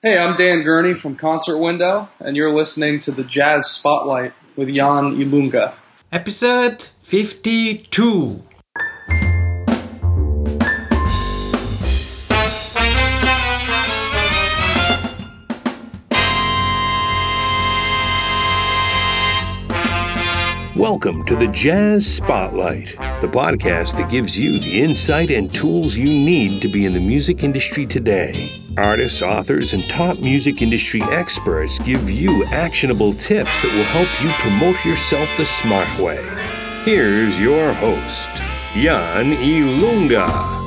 Hey, I'm Dan Gurney from Concert Window, and you're listening to the Jazz Spotlight with Jan Ilunga. Episode 52. Welcome to the Jazz Spotlight, the podcast that gives you the insight and tools you need to be in the music industry today. Artists, authors, and top music industry experts give you actionable tips that will help you promote yourself the smart way. Here's your host, Jan Ilunga.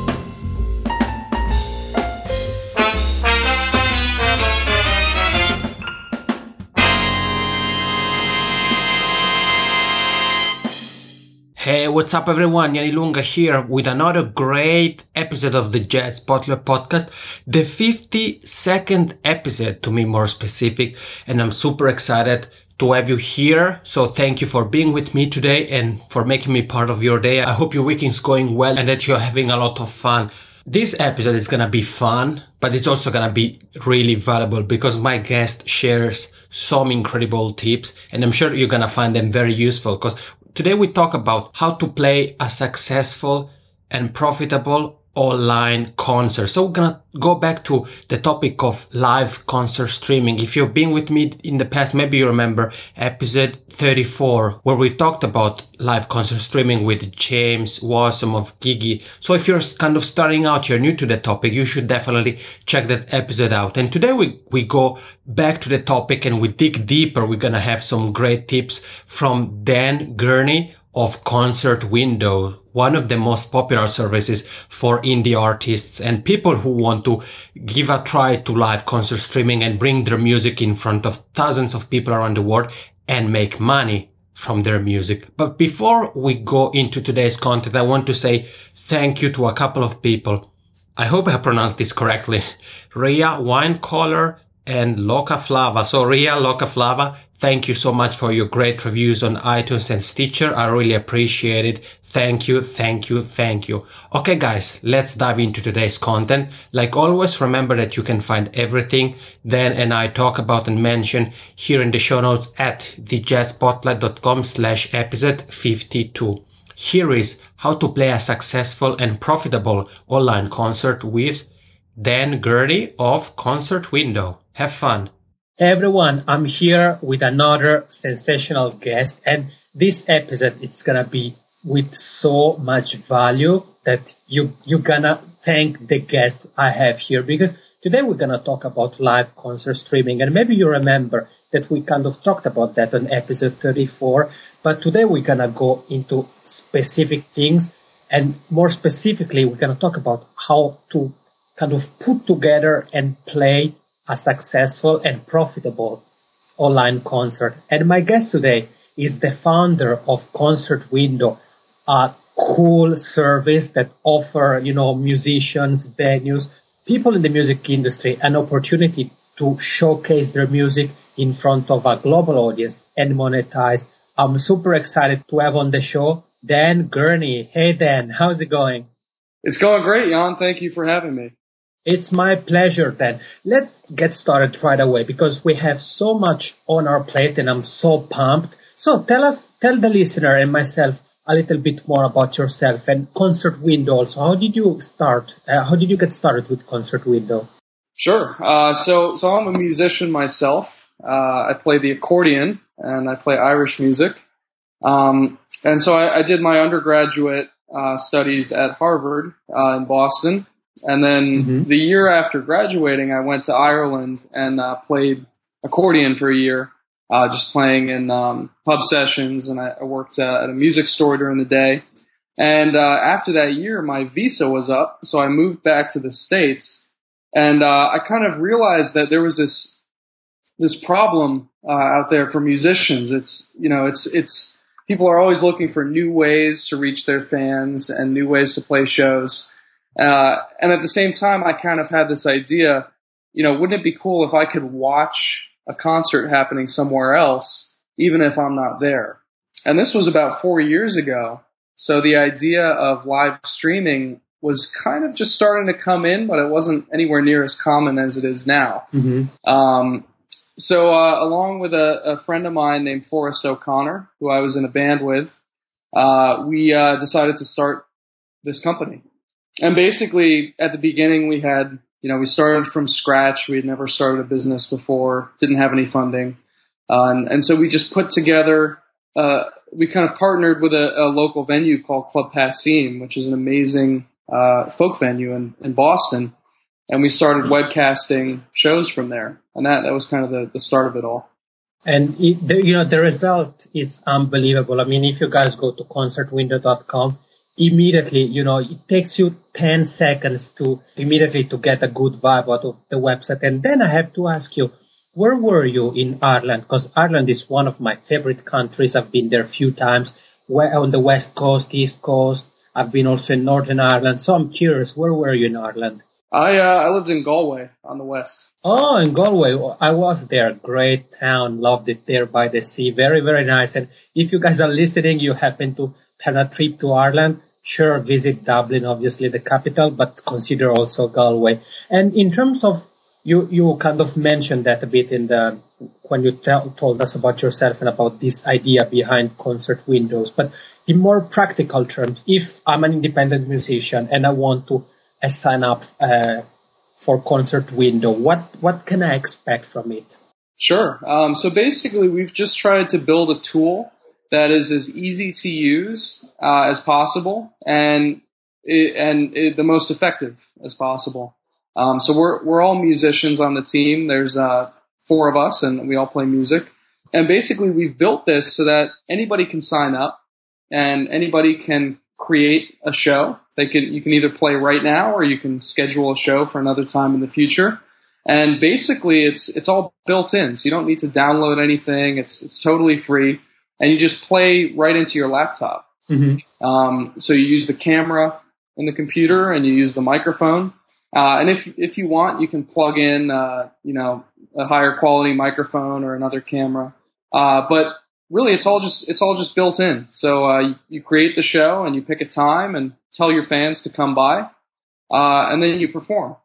Hey, what's up, everyone? Jan Ilunga here with another great episode of the Jazz Spotlight podcast, the 52nd episode to be more specific, and I'm super excited to have you here. So thank you for being with me today and for making me part of your day. I hope your weekend is going well and that you're having a lot of fun. This episode is gonna be fun, but it's also gonna be really valuable because my guest shares some incredible tips and I'm sure you're gonna find them very useful because Today we talk about how to play a successful and profitable online concert. So we're gonna go back to the topic of live concert streaming. If you've been with me in the past, maybe you remember episode 34 where we talked about live concert streaming with James Wassom of Gigi. So if you're kind of starting out, you're new to the topic, you should definitely check that episode out. And today we, we go back to the topic and we dig deeper. We're gonna have some great tips from Dan Gurney of Concert Window, one of the most popular services for indie artists and people who want to give a try to live concert streaming and bring their music in front of thousands of people around the world and make money from their music. But before we go into today's content, I want to say thank you to a couple of people. I hope I pronounced this correctly. Ria Winecaller and Loca Flava. So Ria Loca Flava, thank you so much for your great reviews on iTunes and Stitcher. I really appreciate it. Thank you, thank you, thank you. Okay, guys, let's dive into today's content. Like always, remember that you can find everything Dan and I talk about and mention here in the show notes at thejazzspotlight.com slash episode 52. Here is how to play a successful and profitable online concert with Dan Gurney of Concert Window. Have fun. Everyone, I'm here with another sensational guest and this episode it's gonna be with so much value that you you're gonna thank the guest I have here because today we're gonna talk about live concert streaming and maybe you remember that we kind of talked about that on episode 34 but today we're gonna go into specific things and more specifically we're gonna talk about how to kind of put together and play a successful and profitable online concert. And my guest today is the founder of Concert Window, a cool service that offer, you know, musicians, venues, people in the music industry an opportunity to showcase their music in front of a global audience and monetize. I'm super excited to have on the show Dan Gurney. Hey Dan, how's it going? It's going great, Jan. Thank you for having me. It's my pleasure then. Let's get started right away because we have so much on our plate and I'm so pumped. So tell us, tell the listener and myself a little bit more about yourself and Concert Window also. How did you start? Uh, how did you get started with Concert Window? Sure. Uh, so, so I'm a musician myself. Uh, I play the accordion and I play Irish music. Um, and so I, I, did my undergraduate uh, studies at Harvard uh, in Boston. And then mm-hmm. the year after graduating, I went to Ireland and uh, played accordion for a year, uh, just playing in um, pub sessions. And I, I worked uh, at a music store during the day. And uh, after that year, my visa was up, so I moved back to the states. And uh, I kind of realized that there was this this problem uh, out there for musicians. It's you know, it's it's people are always looking for new ways to reach their fans and new ways to play shows. Uh, and at the same time, I kind of had this idea, you know, wouldn't it be cool if I could watch a concert happening somewhere else, even if I'm not there? And this was about four years ago. So the idea of live streaming was kind of just starting to come in, but it wasn't anywhere near as common as it is now. Mm-hmm. Um, so, uh, along with a, a, friend of mine named Forrest O'Connor, who I was in a band with, uh, we uh, decided to start this company. And basically, at the beginning, we had, you know, we started from scratch. We had never started a business before, didn't have any funding. Uh, and, and, so we just put together, uh, we kind of partnered with a, a, local venue called Club Passim, which is an amazing uh, folk venue in, in Boston and we started webcasting shows from there, and that that was kind of the, the start of it all. And it, the, you know the result is unbelievable. I mean, if you guys go to concertwindow.com, immediately, you know, it takes you 10 seconds to immediately to get a good vibe out of the website. And then I have to ask you, where were you in Ireland? Because Ireland is one of my favorite countries. I've been there a few times. Where on the west coast, east coast. I've been also in Northern Ireland. So I'm curious, where were you in Ireland? I uh, I lived in Galway on the west. Oh, in Galway, I was there. Great town, loved it there by the sea. Very very nice. And if you guys are listening, you happen to plan a trip to Ireland, sure visit Dublin, obviously the capital, but consider also Galway. And in terms of you you kind of mentioned that a bit in the when you tell, told us about yourself and about this idea behind concert windows. But in more practical terms, if I'm an independent musician and I want to a sign up uh, for concert window, what what can I expect from it? Sure. Um, so basically, we've just tried to build a tool that is as easy to use uh, as possible and it, and it, the most effective as possible. Um, so we're we're all musicians on the team. There's uh, four of us, and we all play music. And basically, we've built this so that anybody can sign up and anybody can create a show. They can you can either play right now or you can schedule a show for another time in the future. And basically, it's it's all built in, so you don't need to download anything. It's it's totally free, and you just play right into your laptop. Mm-hmm. Um, so you use the camera in the computer, and you use the microphone. Uh, and if if you want, you can plug in, uh, you know, a higher quality microphone or another camera. Uh, but really it's all just it's all just built in. So uh, you, you, create the show and you pick a time and tell your fans to come by, uh, and then you perform.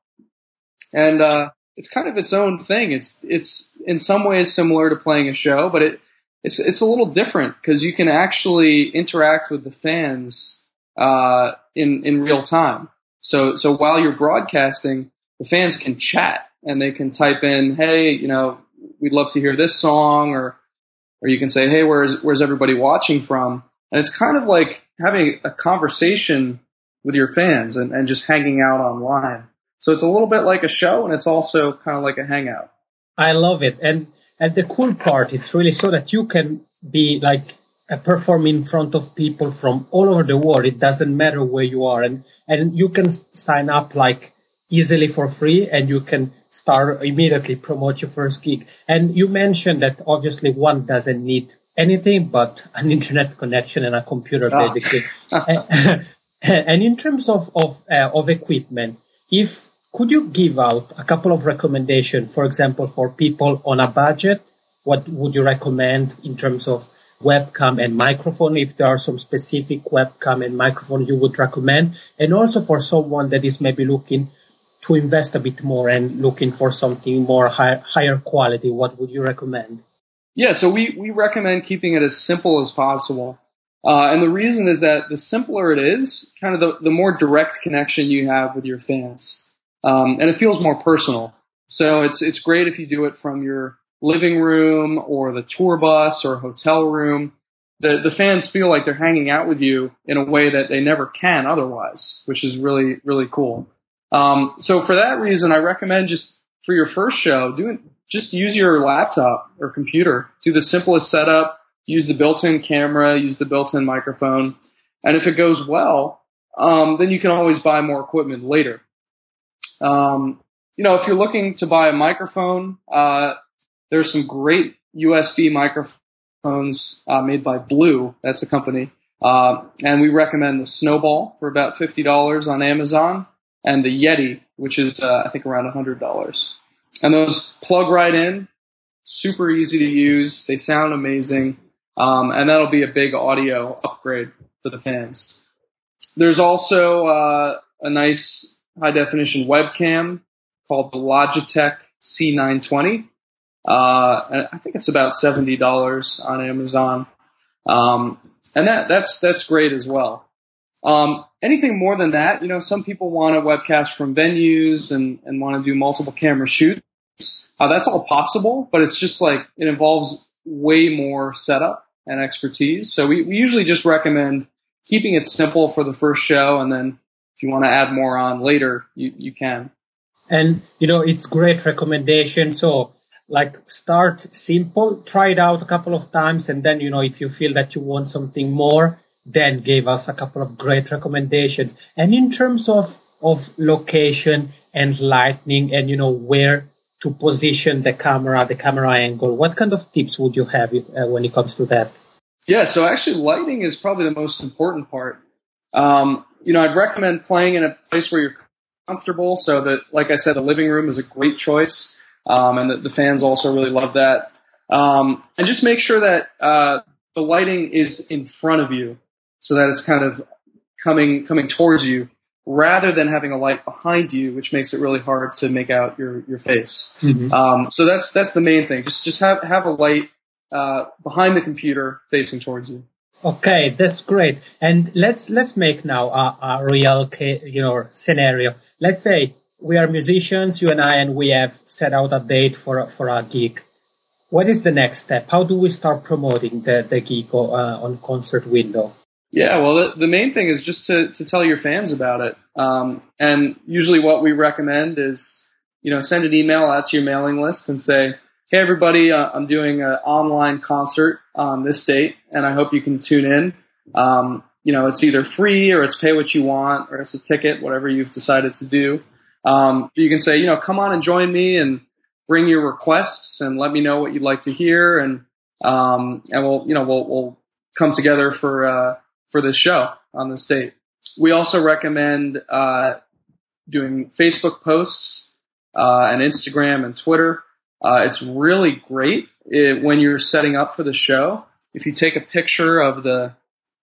And uh, it's kind of its own thing. It's it's in some ways similar to playing a show, but it it's it's a little different because you can actually interact with the fans uh, in in real time. So so while you're broadcasting, the fans can chat and they can type in, hey, you know, we'd love to hear this song or or you can say, hey, where's where's everybody watching from? And it's kind of like having a conversation with your fans and, and just hanging out online. So it's a little bit like a show and it's also kind of like a hangout. I love it. And and the cool part, it's really so that you can be like perform in front of people from all over the world. It doesn't matter where you are, and and you can sign up like easily for free, and you can start immediately promote your first gig. And you mentioned that obviously one doesn't need anything but an internet connection and a computer, oh. basically. and in terms of of, uh, of equipment, if could you give out a couple of recommendations, for example, for people on a budget? What would you recommend in terms of webcam and microphone? If there are some specific webcam and microphone you would recommend, and also for someone that is maybe looking to invest a bit more and looking for something more high, higher quality, what would you recommend? Yeah, so we, we recommend keeping it as simple as possible. Uh, and the reason is that the simpler it is, kind of the, the more direct connection you have with your fans. Um, and it feels more personal. So it's, it's great if you do it from your living room or the tour bus or hotel room. The, the fans feel like they're hanging out with you in a way that they never can otherwise, which is really, really cool. Um, so for that reason, I recommend just for your first show, doing just use your laptop or computer. Do the simplest setup. Use the built-in camera. Use the built-in microphone. And if it goes well, um, then you can always buy more equipment later. Um, you know, if you're looking to buy a microphone, uh, there's some great USB microphones uh, made by Blue. That's the company. Uh, and we recommend the Snowball for about $50 on Amazon and the Yeti, which is uh, I think around hundred dollars. And those plug right in, super easy to use. They sound amazing, um, and that'll be a big audio upgrade for the fans. There's also uh, a nice high definition webcam called the Logitech C920. Uh, I think it's about seventy dollars on Amazon, um, and that that's that's great as well. Um, anything more than that, you know, some people want a webcast from venues and, and want to do multiple camera shoots. Uh, that's all possible, but it's just like it involves way more setup and expertise. So we, we usually just recommend keeping it simple for the first show, and then if you want to add more on later, you, you can. And you know, it's great recommendation. So like start simple, try it out a couple of times, and then you know if you feel that you want something more, then gave us a couple of great recommendations. And in terms of of location and lighting, and you know where to position the camera, the camera angle, what kind of tips would you have uh, when it comes to that? Yeah, so actually, lighting is probably the most important part. Um, you know, I'd recommend playing in a place where you're comfortable. So that, like I said, the living room is a great choice, um, and the, the, fans also really love that. Um, and just make sure that uh, the lighting is in front of you, so that it's kind of coming coming towards you, rather than having a light behind you, which makes it really hard to make out your your face. Mm-hmm. Um, so that's that's the main thing. Just just have have a light uh, behind the computer facing towards you. Okay, that's great. And let's let's make now a, a real you know scenario. Let's say we are musicians, you and I, and we have set out a date for for a gig. What is the next step? How do we start promoting the the gig uh, on Concert Window? Yeah, well, the, the, main thing is just to to tell your fans about it. Um, and usually, what we recommend is you know send an email out to your mailing list and say, hey everybody, uh, I'm doing an online concert on this date, and I hope you can tune in. Um, you know, it's either free or it's pay what you want or it's a ticket, whatever you've decided to do. Um, you can say, you know, come on and join me and bring your requests and let me know what you'd like to hear, and um, and we'll, you know, we'll we'll come together for uh, for this show on this date. We also recommend uh, doing Facebook posts uh, and Instagram and Twitter. Uh, it's really great it, when you're setting up for the show. If you take a picture of the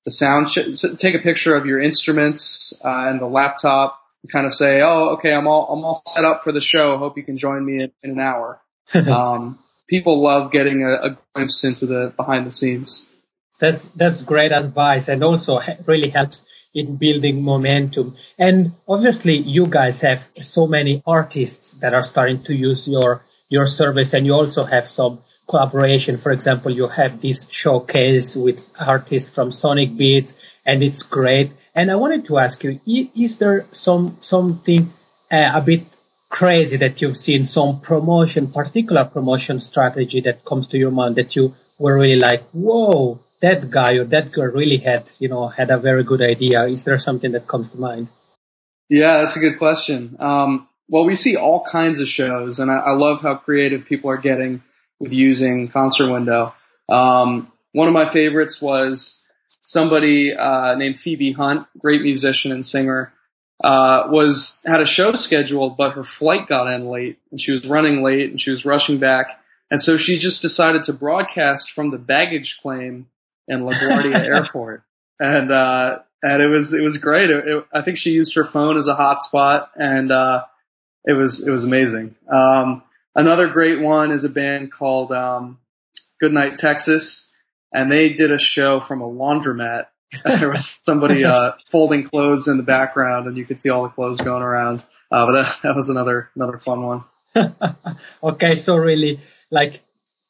the sound, sh- take a picture of your instruments uh, and the laptop, and kind of say, "Oh, okay, I'm all I'm all set up for the show. Hope you can join me in, in an hour." um, people love getting a, a glimpse into the behind the scenes. That's that's great advice, and also really helps in building momentum. And obviously, you guys have so many artists that are starting to use your your service and you also have some collaboration. For example, you have this showcase with artists from Sonicbids and it's great. And I wanted to ask you, is there some, something uh, a bit crazy that you've seen, some promotion, particular promotion strategy that comes to your mind that you were really like, whoa, that guy or that girl really had, you know, had a very good idea. Is there something that comes to mind? Yeah, that's a good question. Um, well, we see all kinds of shows, and I, I love how creative people are getting with using Concert Window. Um, one of my favorites was somebody uh, named Phoebe Hunt, great musician and singer, uh, was had a show scheduled, but her flight got in late, and she was running late, and she was rushing back, and so she just decided to broadcast from the baggage claim in LaGuardia Airport, and uh, and it was it was great. It, it, I think she used her phone as a hotspot, and uh, it was it was amazing. Um, another great one is a band called um, Goodnight Texas, and they did a show from a laundromat. there was somebody uh, folding clothes in the background, and you could see all the clothes going around. Uh, but that, that was another another fun one. okay, so really, like,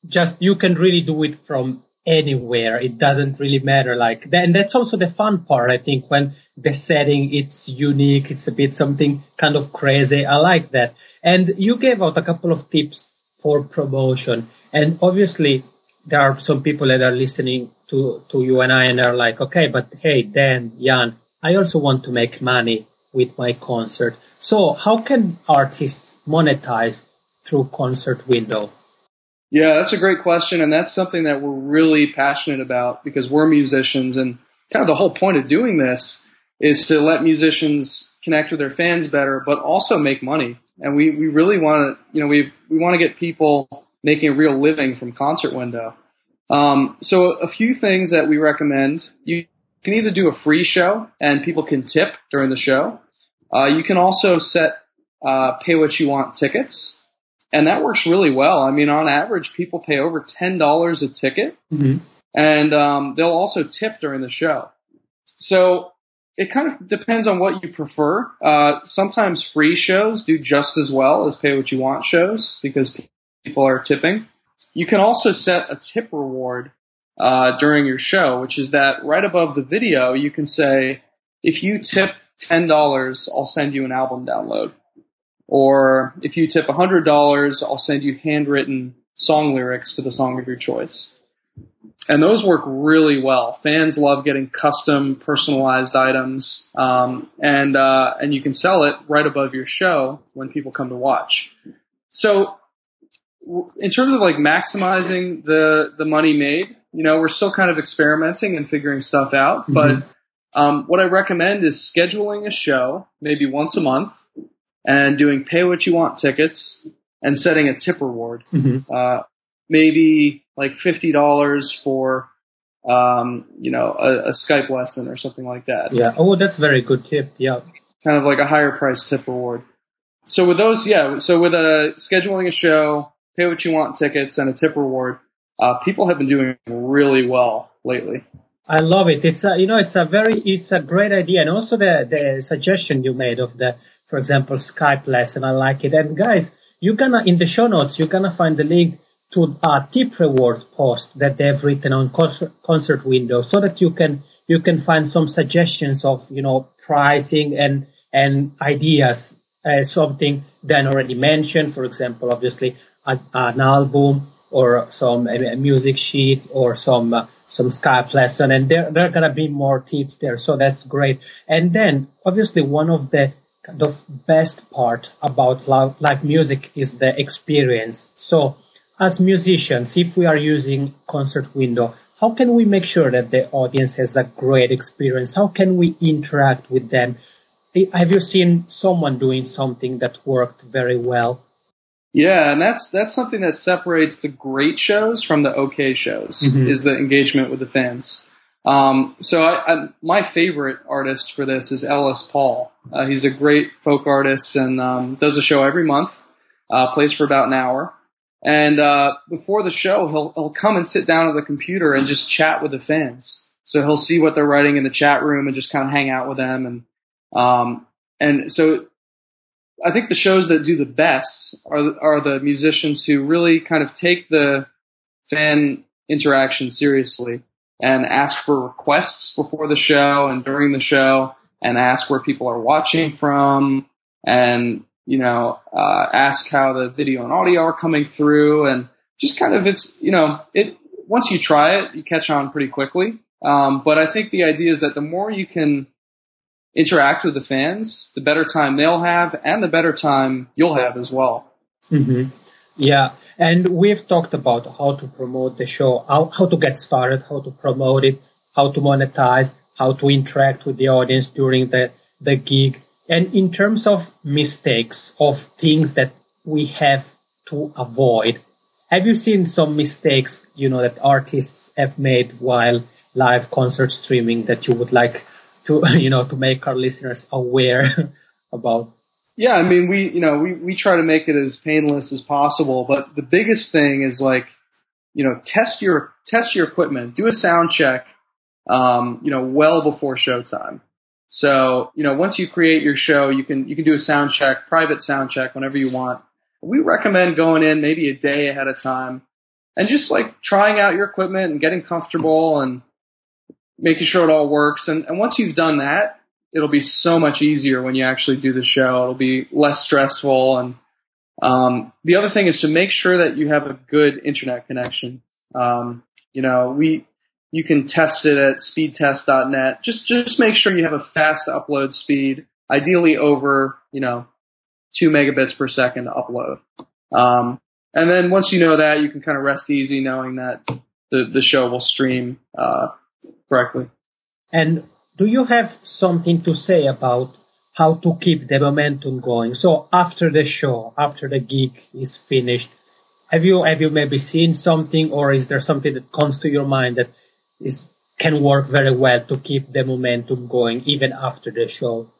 just you can really do it from anywhere. It doesn't really matter. Like, then that's also the fun part. I think when the setting it's unique, it's a bit something kind of crazy. I like that. And you gave out a couple of tips for promotion, and obviously there are some people that are listening to to you and I, and are like, okay, but hey, Dan, Jan, I also want to make money with my concert. So how can artists monetize through Concert Window? Yeah, that's a great question. And that's something that we're really passionate about because we're musicians. And kind of the whole point of doing this is to let musicians connect with their fans better, but also make money. And we, we really want to, you know, we, we want to get people making a real living from concert window. Um, so a few things that we recommend. You can either do a free show and people can tip during the show. Uh, you can also set uh, pay what you want tickets, and that works really well. I mean, on average, people pay over ten dollars a ticket, Mm-hmm. and um, they'll also tip during the show. So it kind of depends on what you prefer. Uh, sometimes free shows do just as well as pay what you want shows because people are tipping. You can also set a tip reward uh, during your show, which is that right above the video, you can say, if you tip $10, I'll send you an album download. Or if you tip $100, I'll send you handwritten song lyrics to the song of your choice. And those work really well. Fans love getting custom, personalized items, um, and uh, and you can sell it right above your show when people come to watch. So, w- in terms of like maximizing the the money made, you know, we're still kind of experimenting and figuring stuff out. But um, what I recommend is scheduling a show maybe once a month and doing pay what you want tickets and setting a tip reward Mm-hmm. uh, maybe like fifty dollars for um, you know a, a Skype lesson or something like that. Yeah. Oh, that's very good tip. Yeah. Kind of like a higher price tip reward. So with those, yeah. So with a scheduling a show, pay what you want tickets, and a tip reward, uh, people have been doing really well lately. I love it. It's a, you know, it's a very, it's a great idea. And also the, the suggestion you made of the, for example, Skype lesson. I like it. And guys, you're gonna, in the show notes, you're gonna find the link to a tip rewards post that they've written on concert, concert window so that you can, you can find some suggestions of, you know, pricing and, and ideas. Uh, something Dan already mentioned, for example, obviously a, an album or some a, a music sheet or some uh, some Skype lesson, and there there are gonna be more tips there. So that's great. And then obviously one of the of best part about live, music is the experience. So as musicians, if we are using concert window, how can we make sure that the audience has a great experience? How can we interact with them? Have you seen someone doing something that worked very well? Yeah, and that's that's something that separates the great shows from the okay shows Mhm. is the engagement with the fans. Um, so I, I, my favorite artist for this is Ellis Paul. Uh, he's a great folk artist and um, does a show every month. Uh, plays for about an hour, and uh, before the show, he'll he'll come and sit down at the computer and just chat with the fans. So he'll see what they're writing in the chat room and just kind of hang out with them and um, and so I think the shows that do the best are are the musicians who really kind of take the fan interaction seriously and ask for requests before the show and during the show and ask where people are watching from and you know uh, ask how the video and audio are coming through and just kind of it's you know it once you try it you catch on pretty quickly. Um, but I think the idea is that the more you can interact with the fans, the better time they'll have, and the better time you'll have as well. hmm Yeah, and we've talked about how to promote the show, how, how to get started, how to promote it, how to monetize, how to interact with the audience during the, the gig. And in terms of mistakes, of things that we have to avoid, have you seen some mistakes, you know, that artists have made while live concert streaming that you would like to, you know, to make our listeners aware about? Yeah, I mean, we you know we we try to make it as painless as possible, but the biggest thing is like you know test your test your equipment, do a sound check, um, you know, well before showtime. So you know once you create your show, you can you can do a sound check, private sound check whenever you want. We recommend going in maybe a day ahead of time and just like trying out your equipment and getting comfortable and making sure it all works. And, and once you've done that, it'll be so much easier when you actually do the show. It'll be less stressful. And um, the other thing is to make sure that you have a good internet connection. Um, you know, we you can test it at speedtest.net. Just just make sure you have a fast upload speed, ideally over you know two megabits per second upload. Um, and then once you know that, you can kind of rest easy knowing that the the show will stream uh, correctly. And do you have something to say about how to keep the momentum going? So after the show, after the gig is finished, have you have you maybe seen something, or is there something that comes to your mind that is can work very well to keep the momentum going even after the show?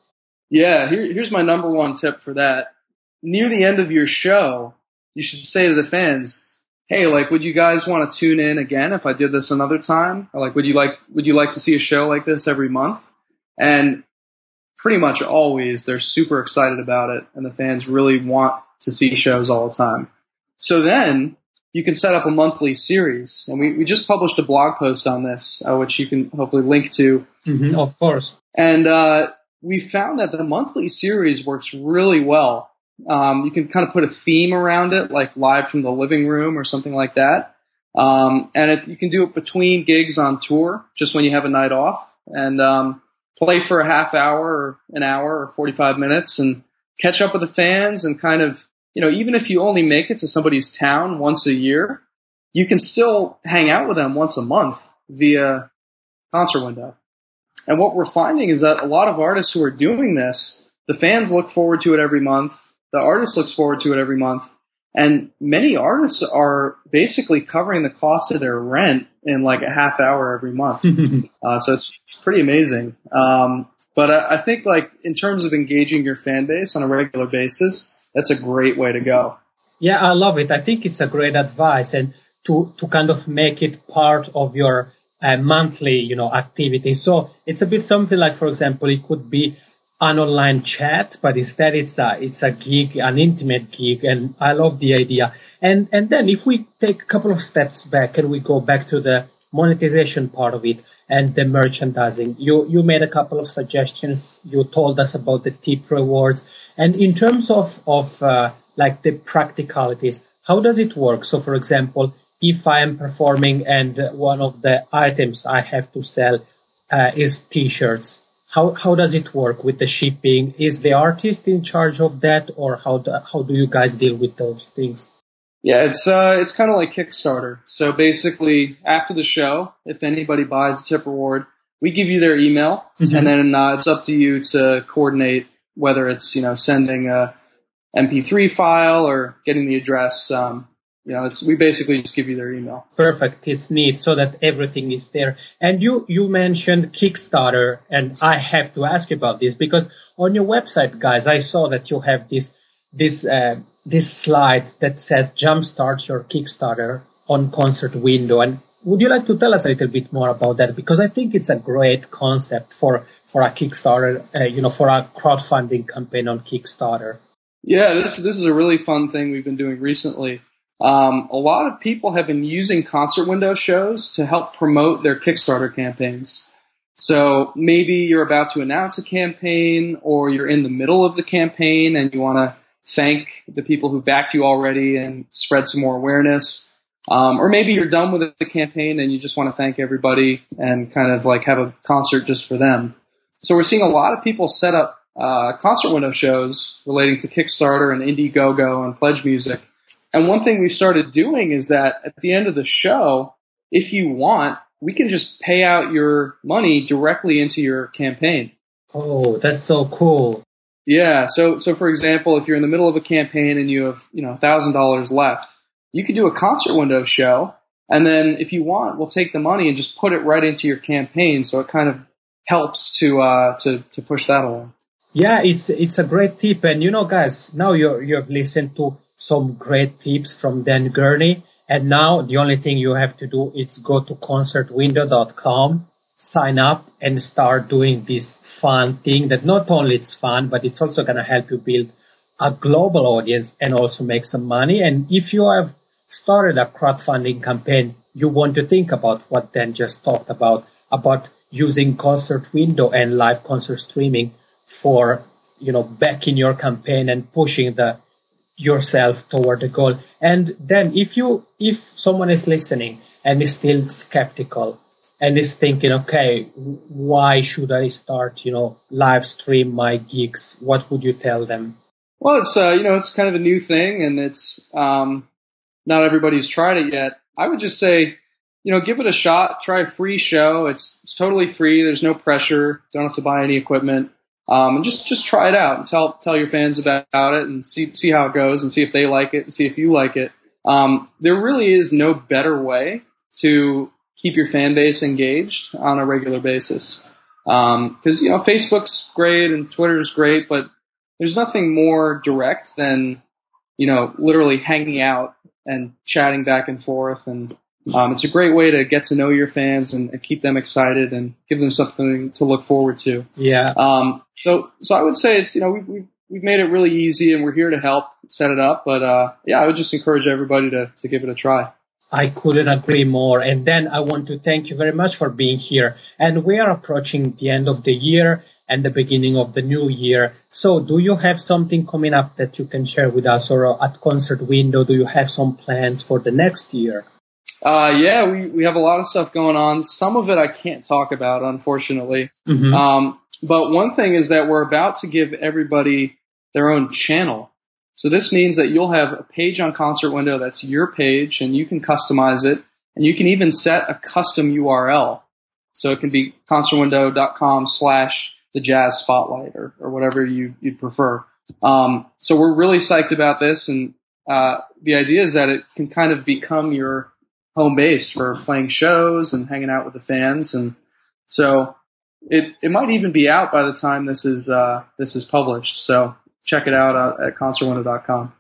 Yeah, here, here's my number one tip for that. Near the end of your show, you should say to the fans, "Hey, like, would you guys want to tune in again if I did this another time? Or like, would you like would you like to see a show like this every month?" And pretty much always they're super excited about it, and the fans really want to see shows all the time. So then you can set up a monthly series, and we, we just published a blog post on this, uh, which you can hopefully link to. Mm-hmm, of course. And uh, we found that the monthly series works really well. Um, you can kind of put a theme around it, like live from the living room or something like that. Um, and it, you can do it between gigs on tour, just when you have a night off, and um, play for a half hour or an hour or 45 minutes and catch up with the fans and kind of, you know, even if you only make it to somebody's town once a year, you can still hang out with them once a month via concert window. And what we're finding is that a lot of artists who are doing this, the fans look forward to it every month. The artist looks forward to it every month. And many artists are basically covering the cost of their rent in like a half hour every month. uh, so it's, it's pretty amazing. Um, but I, I think like in terms of engaging your fan base on a regular basis, that's a great way to go. Yeah, I love it. I think it's a great advice and to, to kind of make it part of your uh, monthly, you know, activity. So it's a bit something like, for example, it could be an online chat, but instead it's a it's a gig, an intimate gig, and I love the idea. And and then if we take a couple of steps back and we go back to the monetization part of it and the merchandising, you you made a couple of suggestions. You told us about the tip rewards, and in terms of of uh, like the practicalities, how does it work? So, for example, if I am performing and one of the items I have to sell uh, is t-shirts how how does it work with the shipping? Is the artist in charge of that, or how do, how do you guys deal with those things? Yeah, it's uh, it's kind of like Kickstarter. So basically, after the show, if anybody buys a tip reward, we give you their email, mm-hmm. and then uh, it's up to you to coordinate whether it's you know sending a MP3 file or getting the address. Um, you know, it's we basically just give you their email. Perfect. It's neat so that everything is there. And you you mentioned Kickstarter, and I have to ask you about this because on your website, guys, I saw that you have this this uh, this slide that says jumpstart your Kickstarter on concert window. And would you like to tell us a little bit more about that? Because I think it's a great concept for for a Kickstarter, uh, you know, for a crowdfunding campaign on Kickstarter. Yeah, this this is a really fun thing we've been doing recently. Um, a lot of people have been using concert window shows to help promote their Kickstarter campaigns. So maybe you're about to announce a campaign or you're in the middle of the campaign and you want to thank the people who backed you already and spread some more awareness. Um, or maybe you're done with the campaign and you just want to thank everybody and kind of like have a concert just for them. So we're seeing a lot of people set up uh, concert window shows relating to Kickstarter and Indiegogo and Pledge Music and one thing we started doing is that at the end of the show, if you want, we can just pay out your money directly into your campaign. Oh, that's so cool. Yeah. So, so for example, if you're in the middle of a campaign and you have, you know, thousand dollars left, you could do a concert window show. And then if you want, we'll take the money and just put it right into your campaign. So it kind of helps to, uh, to, to push that along. Yeah, it's, it's a great tip. And you know, guys, now you're, you've listened to some great tips from Dan Gurney. And now the only thing you have to do is go to concertwindow.com, sign up and start doing this fun thing that not only it's fun, but it's also going to help you build a global audience and also make some money. And if you have started a crowdfunding campaign, you want to think about what Dan just talked about, about using concert window and live concert streaming for, you know, backing your campaign and pushing the yourself toward the goal. And then if you, if someone is listening and is still skeptical and is thinking, okay, why should I start, you know, live stream my gigs? What would you tell them? Well, it's, uh, you know, it's kind of a new thing and it's, um, not everybody's tried it yet. I would just say, you know, give it a shot. Try a free show. It's, it's totally free. There's no pressure. Don't have to buy any equipment. Um, and just just try it out and tell tell your fans about it and see see how it goes and see if they like it and see if you like it. Um, there really is no better way to keep your fan base engaged on a regular basis. Because, you know, Facebook's great and Twitter's great, but there's nothing more direct than, you know, literally hanging out and chatting back and forth. And um, it's a great way to get to know your fans and, and, keep them excited and give them something to look forward to. Yeah. Um, so, so I would say it's, you know, we, we, we've made it really easy and we're here to help set it up. But, uh, yeah, I would just encourage everybody to, to give it a try. I couldn't agree more. And then I want to thank you very much for being here. And we are approaching the end of the year and the beginning of the new year. So do you have something coming up that you can share with us or at concert window? Do you have some plans for the next year? Uh, yeah, we, we have a lot of stuff going on. Some of it I can't talk about, unfortunately. Mm-hmm. Um, but one thing is that we're about to give everybody their own channel. So this means that you'll have a page on Concert Window that's your page and you can customize it and you can even set a custom URL. So it can be concertwindow.com slash the jazz spotlight or, or whatever you, you'd prefer. Um, so we're really psyched about this. And, uh, the idea is that it can kind of become your home base for playing shows and hanging out with the fans. And so it, it might even be out by the time this is, uh, this is published. So check it out at concertwindow.com.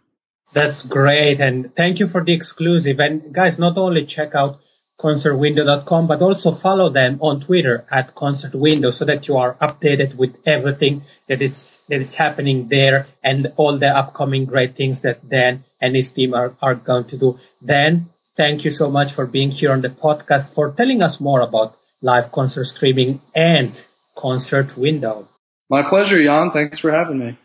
That's great. And thank you for the exclusive. And guys, not only check out concertwindow.com, but also follow them on Twitter at concertwindow so that you are updated with everything that it's, that it's happening there and all the upcoming great things that Dan and his team are, are going to do. Dan, thank you so much for being here on the podcast, for telling us more about live concert streaming and concert window. My pleasure, Jan. Thanks for having me.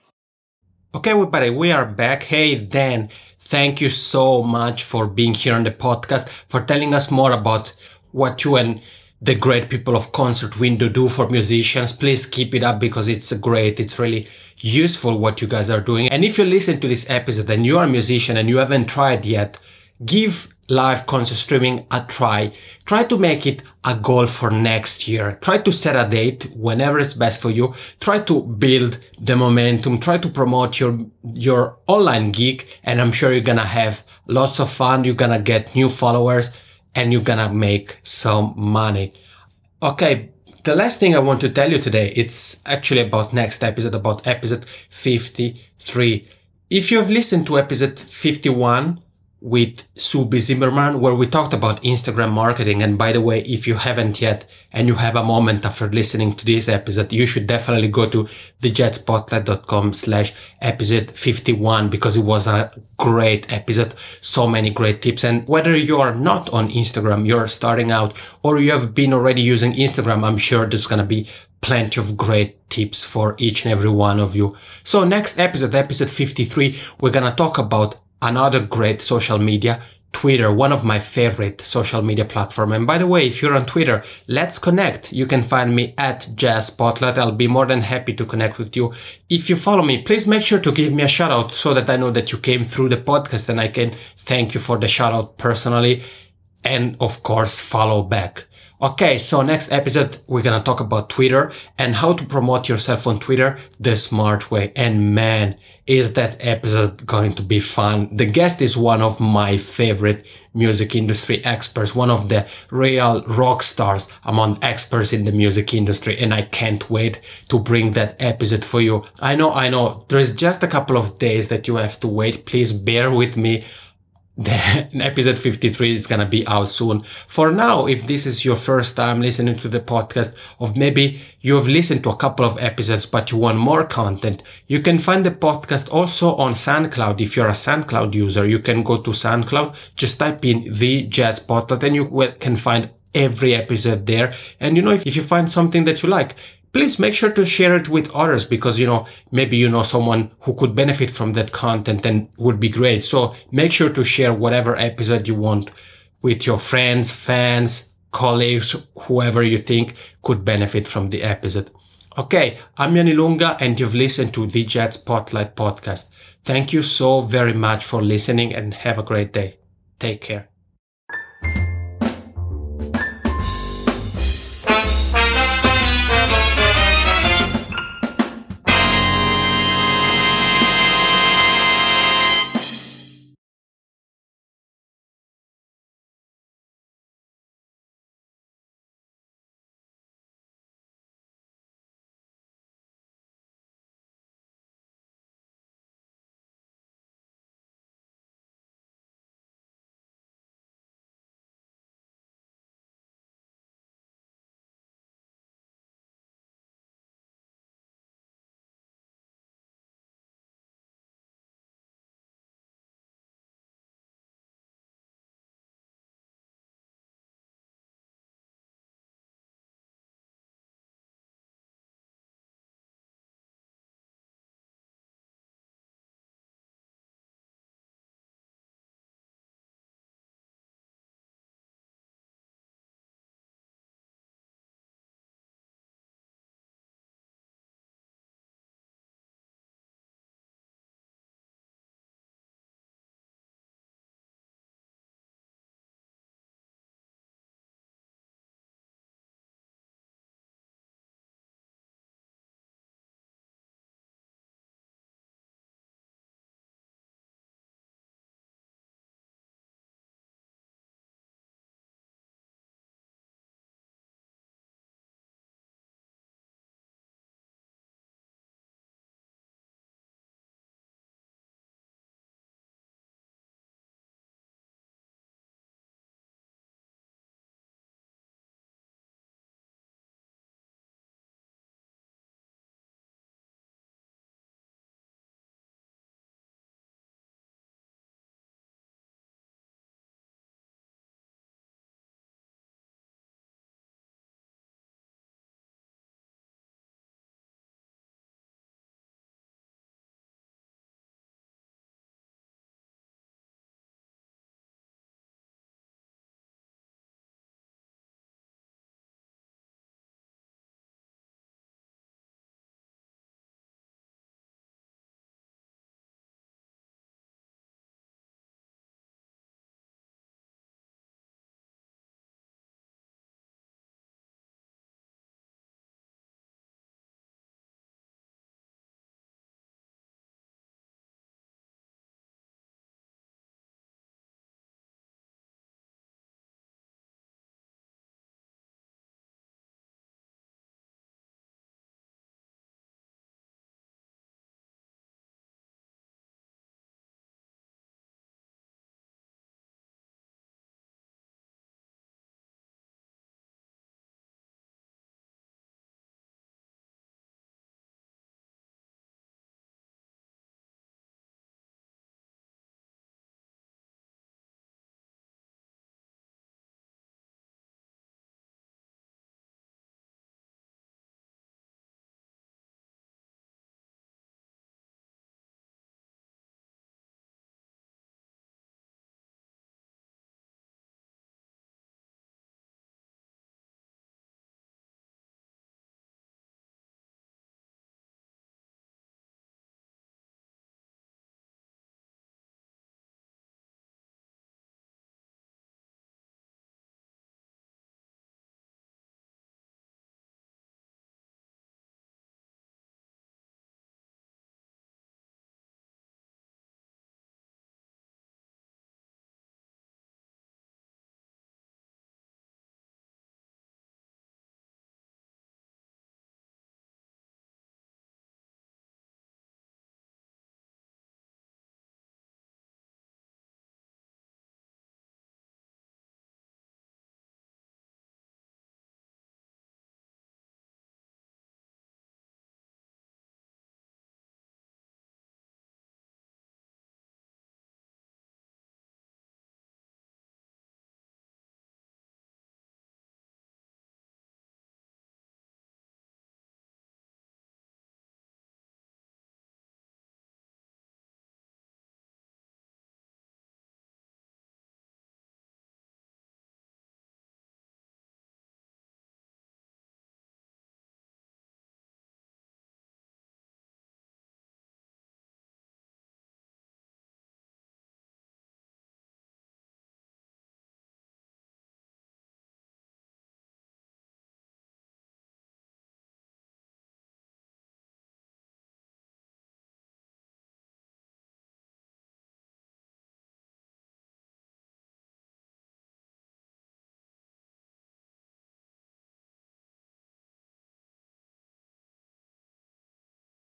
Okay, everybody, we are back. Hey, Dan, thank you so much for being here on the podcast, for telling us more about what you and the great people of Concert Window do for musicians. Please keep it up because it's great. It's really useful what you guys are doing. And if you listen to this episode and you are a musician and you haven't tried yet, give live concert streaming a try. Try to make it a goal for next year. Try to set a date whenever it's best for you. Try to build the momentum. Try to promote your, your online gig. And I'm sure you're going to have lots of fun. You're going to get new followers and you're going to make some money. Okay. The last thing I want to tell you today, it's actually about next episode, about episode 53. If you have listened to episode 51, with Subi Zimmerman where we talked about Instagram marketing. And by the way, if you haven't yet and you have a moment after listening to this episode, you should definitely go to thejazzspotlight.com slash episode 51 because it was a great episode. So many great tips. And whether you are not on Instagram, you're starting out or you have been already using Instagram, I'm sure there's going to be plenty of great tips for each and every one of you. So next episode, episode 53, we're going to talk about another great social media, Twitter, one of my favorite social media platform. And by the way, if you're on Twitter, let's connect. You can find me at Jazz Spotlight. I'll be more than happy to connect with you. If you follow me, please make sure to give me a shout out so that I know that you came through the podcast and I can thank you for the shout out personally. And of course, follow back. Okay, so next episode, we're gonna talk about Twitter and how to promote yourself on Twitter the smart way. And man, is that episode going to be fun. The guest is one of my favorite music industry experts, one of the real rock stars among experts in the music industry. And I can't wait to bring that episode for you. I know, I know, there's just a couple of days that you have to wait. Please bear with me the episode 53 is going to be out soon. For now, if this is your first time listening to the podcast, of maybe you have listened to a couple of episodes, but you want more content, you can find the podcast also on SoundCloud. If you're a SoundCloud user, you can go to SoundCloud, just type in the Jazz Spotlight and you can find every episode there. And you know, if, if you find something that you like, please make sure to share it with others because you know maybe you know someone who could benefit from that content and would be great. So make sure to share whatever episode you want with your friends fans colleagues whoever you think could benefit from the episode. Okay i'm Jan Ilunga and you've listened to the Jazz Spotlight podcast. Thank you so very much for listening and have a great day. Take care